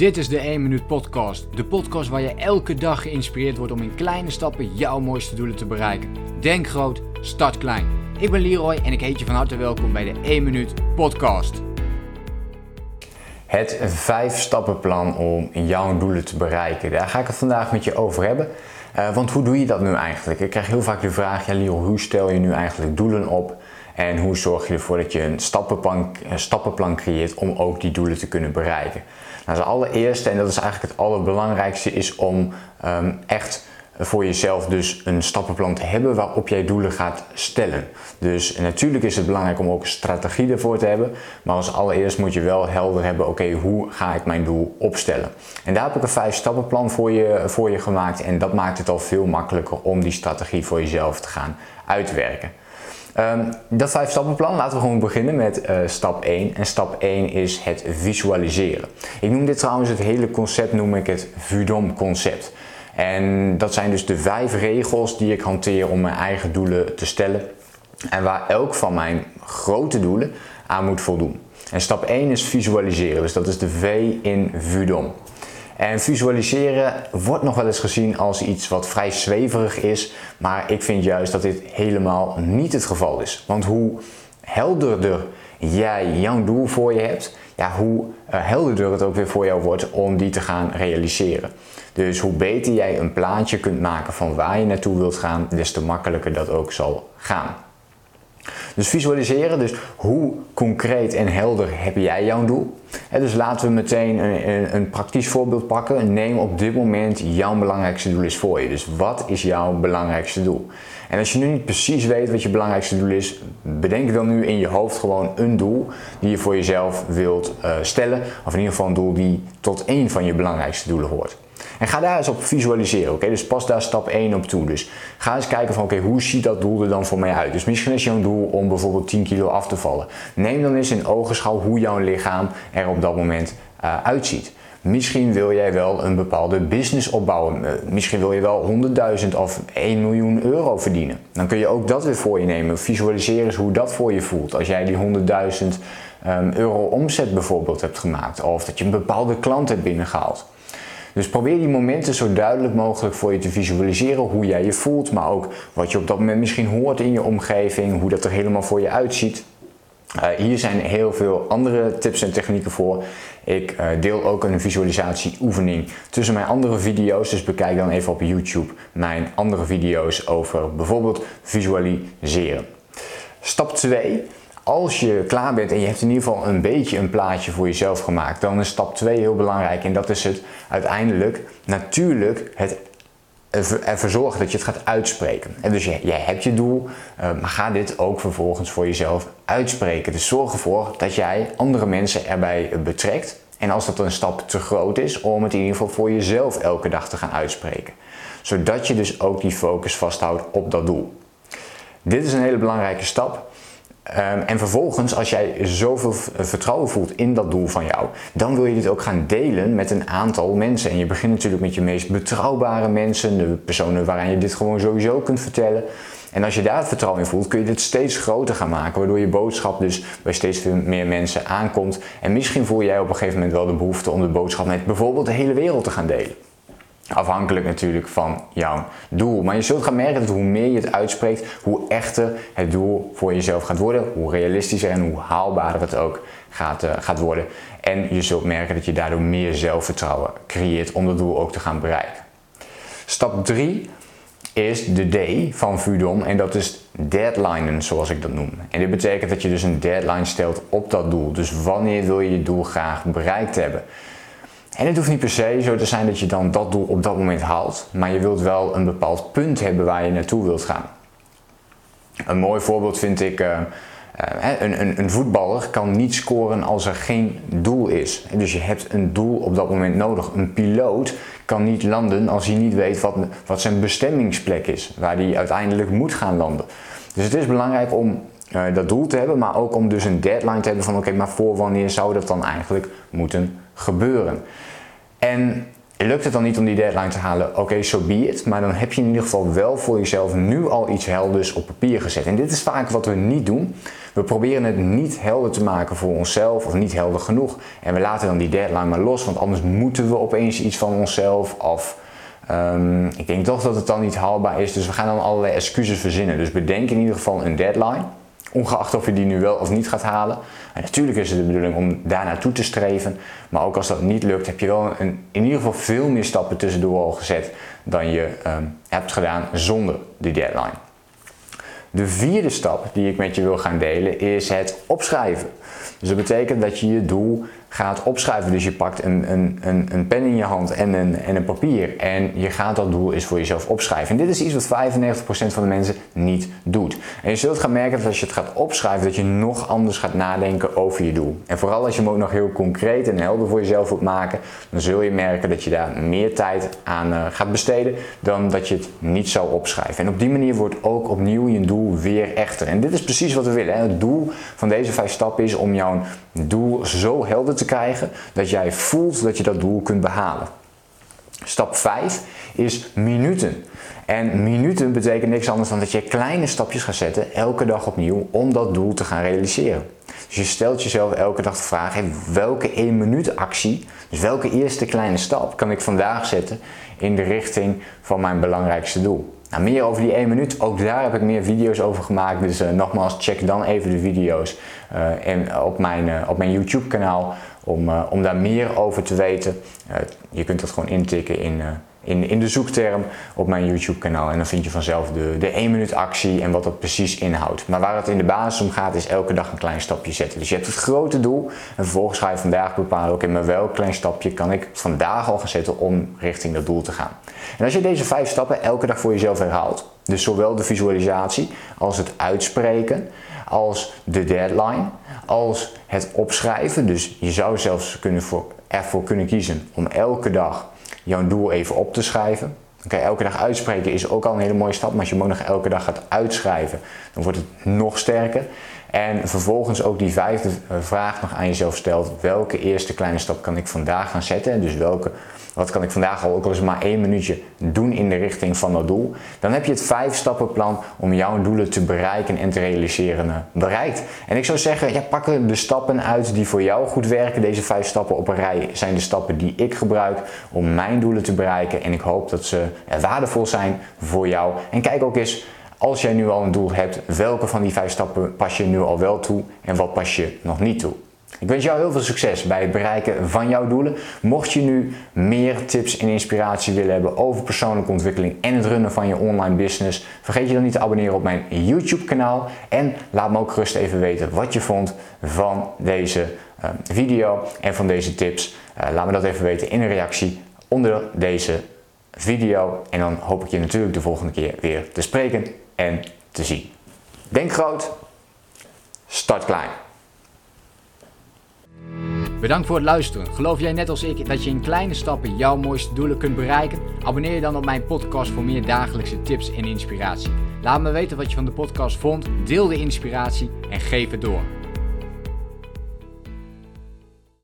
Dit is de 1 Minuut Podcast. De podcast waar je elke dag geïnspireerd wordt om in kleine stappen jouw mooiste doelen te bereiken. Denk groot, start klein. Ik ben Leroy en ik heet je van harte welkom bij de 1 Minuut Podcast. Het 5 stappenplan om jouw doelen te bereiken. Daar ga ik het vandaag met je over hebben. Uh, want hoe doe je dat nu eigenlijk? Ik krijg heel vaak de vraag, ja Leroy, hoe stel je nu eigenlijk doelen op? En hoe zorg je ervoor dat je een stappenplan, een stappenplan creëert om ook die doelen te kunnen bereiken? Nou, als allereerste, en dat is eigenlijk het allerbelangrijkste, is om um, echt voor jezelf dus een stappenplan te hebben waarop jij doelen gaat stellen. Dus natuurlijk is het belangrijk om ook een strategie ervoor te hebben, maar als allereerst moet je wel helder hebben, oké, hoe ga ik mijn doel opstellen? En daar heb ik een vijf stappenplan voor je, voor je gemaakt en dat maakt het al veel makkelijker om die strategie voor jezelf te gaan uitwerken. Um, dat vijf stappenplan, laten we gewoon beginnen met uh, stap 1. En stap 1 is het visualiseren. Ik noem dit trouwens, het hele concept noem ik het VUDOM concept. En dat zijn dus de vijf regels die ik hanteer om mijn eigen doelen te stellen. En waar elk van mijn grote doelen aan moet voldoen. En stap 1 is visualiseren, dus dat is de V in VUDOM. En visualiseren wordt nog wel eens gezien als iets wat vrij zweverig is, maar ik vind juist dat dit helemaal niet het geval is. Want hoe helderder jij jouw doel voor je hebt, ja, hoe uh, helderder het ook weer voor jou wordt om die te gaan realiseren. Dus hoe beter jij een plaatje kunt maken van waar je naartoe wilt gaan, des te makkelijker dat ook zal gaan. Dus visualiseren, dus hoe concreet en helder heb jij jouw doel? dus laten we meteen een, een, een, praktisch voorbeeld pakken. Neem op dit moment jouw belangrijkste doel is voor je. Dus wat is jouw belangrijkste doel? En als je nu niet precies weet wat je belangrijkste doel is, bedenk dan nu in je hoofd gewoon een doel die je voor jezelf wilt uh, stellen. Of in ieder geval een doel die tot één van je belangrijkste doelen hoort. En ga daar eens op visualiseren, oké? Dus pas daar stap 1 op toe. Dus ga eens kijken van, oké, hoe ziet dat doel er dan voor mij uit? Dus misschien is jouw doel om bijvoorbeeld 10 kilo af te vallen. Neem dan eens in ogenschouw hoe jouw lichaam er op dat moment uh, uitziet. Misschien wil jij wel een bepaalde business opbouwen. Uh, misschien wil je wel 100.000 of 1 miljoen euro verdienen. Dan kun je ook dat weer voor je nemen. Visualiseer eens hoe dat voor je voelt. Als jij die 100.000 um, ehm, euro omzet bijvoorbeeld hebt gemaakt. Of dat je een bepaalde klant hebt binnengehaald. Dus probeer die momenten zo duidelijk mogelijk voor je te visualiseren hoe jij je voelt, maar ook wat je op dat moment misschien hoort in je omgeving, hoe dat er helemaal voor je uitziet. Uh, hier zijn heel veel andere tips en technieken voor. Ik uh, deel ook een visualisatieoefening tussen mijn andere video's. Dus bekijk dan even op YouTube mijn andere video's over bijvoorbeeld visualiseren. Stap 2 als je klaar bent en je hebt in ieder geval een beetje een plaatje voor jezelf gemaakt, dan is stap 2 heel belangrijk. En dat is het uiteindelijk natuurlijk het ervoor zorgen dat je het gaat uitspreken. En dus jij, hebt je doel, eh, maar ga dit ook vervolgens voor jezelf uitspreken. Dus zorg ervoor dat jij andere mensen erbij betrekt. En als dat een stap te groot is, om het in ieder geval voor jezelf elke dag te gaan uitspreken. Zodat je dus ook die focus vasthoudt op dat doel. Dit is een hele belangrijke stap. Um, en vervolgens, als jij zoveel vertrouwen voelt in dat doel van jou, dan wil je dit ook gaan delen met een aantal mensen. En je begint natuurlijk met je meest betrouwbare mensen, de personen waaraan je dit gewoon sowieso kunt vertellen. En als je daar het vertrouwen in voelt, kun je dit steeds groter gaan maken, waardoor je boodschap dus bij steeds meer mensen aankomt. En misschien voel jij op een gegeven moment wel de behoefte om de boodschap met bijvoorbeeld de hele wereld te gaan delen. Afhankelijk natuurlijk van jouw doel. Maar je zult gaan merken dat hoe meer je het uitspreekt, hoe echter het doel voor jezelf gaat worden. Hoe realistischer en hoe haalbaarder het ook gaat, uh, gaat worden. En je zult merken dat je daardoor meer zelfvertrouwen creëert om dat doel ook te gaan bereiken. Stap 3 is de D van VUDOM en dat is deadlinen zoals ik dat noem. En dit betekent dat je dus een deadline stelt op dat doel. Dus wanneer wil je je doel graag bereikt hebben? En het hoeft niet per se zo te zijn dat je dan dat doel op dat moment haalt, maar je wilt wel een bepaald punt hebben waar je naartoe wilt gaan. Een mooi voorbeeld vind ik, uh, een, een, een, voetballer kan niet scoren als er geen doel is. Dus je hebt een doel op dat moment nodig. Een piloot kan niet landen als hij niet weet wat, wat zijn bestemmingsplek is, waar hij uiteindelijk moet gaan landen. Dus het is belangrijk om uh, dat doel te hebben, maar ook om dus een deadline te hebben van oké, maar voor wanneer zou dat dan eigenlijk moeten gebeuren? En lukt het dan niet om die deadline te halen, oké, okay, so be it. Maar dan heb je in ieder geval wel voor jezelf nu al iets helders op papier gezet. En dit is vaak wat we niet doen. We proberen het niet helder te maken voor onszelf of niet helder genoeg. En we laten dan die deadline maar los, want anders moeten we opeens iets van onszelf of... Um, ik denk toch dat het dan niet haalbaar is, dus we gaan dan allerlei excuses verzinnen. Dus bedenk in ieder geval een deadline, ongeacht of je die nu wel of niet gaat halen. En natuurlijk is het de bedoeling om daar naartoe te streven, maar ook als dat niet lukt, heb je wel een, in ieder geval veel meer stappen tussendoor al gezet dan je um, hebt gedaan zonder die deadline. De vierde stap die ik met je wil gaan delen is het opschrijven. Dus dat betekent dat je je doel gaat opschrijven. Dus je pakt een, een, een, een pen in je hand en een, en een papier en je gaat dat doel eens voor jezelf opschrijven. En dit is iets wat 95% van de mensen niet doet. En je zult gaan merken dat als je het gaat opschrijven, dat je nog anders gaat nadenken over je doel. En vooral als je hem ook nog heel concreet en helder voor jezelf wilt maken, dan zul je merken dat je daar meer tijd aan uh, gaat besteden dan dat je het niet zou opschrijven. En op die manier wordt ook opnieuw je doel weer echter. En dit is precies wat we willen. Hè? Het doel van deze vijf stappen is om jouw doel zo helder te krijgen dat jij voelt dat je dat doel kunt behalen. Stap 5 is minuten. En minuten betekent niks anders dan dat je kleine stapjes gaat zetten elke dag opnieuw om dat doel te gaan realiseren. Dus je stelt jezelf elke dag de vraag: welke 1 minuut actie, dus welke eerste kleine stap kan ik vandaag zetten in de richting van mijn belangrijkste doel? Nou, meer over die 1 minuut, ook daar heb ik meer video's over gemaakt. Dus uh, nogmaals, check dan even de video's en op mijn, uh, op mijn YouTube kanaal om, om daar meer over te weten. je kunt dat gewoon intikken in in, de zoekterm op mijn YouTube kanaal. En dan vind je vanzelf de, de 1 minuut actie en wat dat precies inhoudt. Maar waar het in de basis om gaat is elke dag een klein stapje zetten. Dus je hebt het grote doel en vervolgens ga je vandaag bepalen, oké, maar welk klein stapje kan ik vandaag al gaan zetten om richting dat doel te gaan. En als je deze vijf stappen elke dag voor jezelf herhaalt, dus zowel de visualisatie als het uitspreken, als de deadline, als het opschrijven. Dus je zou zelfs kunnen voor, ervoor kunnen kiezen om elke dag jouw doel even op te schrijven. Elke dag uitspreken is ook al een hele mooie stap, maar als je ook nog elke dag gaat uitschrijven, dan wordt het nog sterker. En vervolgens ook die vijfde eh, vraag nog aan jezelf stelt: welke eerste kleine stap kan ik vandaag gaan zetten? Dus welke, wat kan ik vandaag al, ook al is maar één minuutje, doen in de richting van dat doel? Dan heb je het vijf stappenplan om jouw doelen te bereiken en te realiseren eh, bereikt. En ik zou zeggen, ja, pak de stappen uit die voor jou goed werken. Deze vijf stappen op een rij zijn de stappen die ik gebruik om mijn doelen te bereiken. En ik hoop dat ze waardevol zijn voor jou. En kijk ook eens als jij nu al een doel hebt, welke van die vijf stappen pas je nu al wel toe en wat pas je nog niet toe? Ik wens jou heel veel succes bij het bereiken van jouw doelen. Mocht je nu meer tips en inspiratie willen hebben over persoonlijke ontwikkeling en het runnen van je online business, vergeet je dan niet te abonneren op mijn YouTube kanaal. En laat me ook gerust even weten wat je vond van deze uh, video en van deze tips. Uh, laat me dat even weten in een reactie onder deze video. En dan hoop ik je natuurlijk de volgende keer weer te spreken en te zien. Denk groot, start klein. Bedankt voor het luisteren. Geloof jij net als ik dat je in kleine stappen jouw mooiste doelen kunt bereiken? Abonneer je dan op mijn podcast voor meer dagelijkse tips en inspiratie. Laat me weten wat je van de podcast vond, deel de inspiratie en geef het door.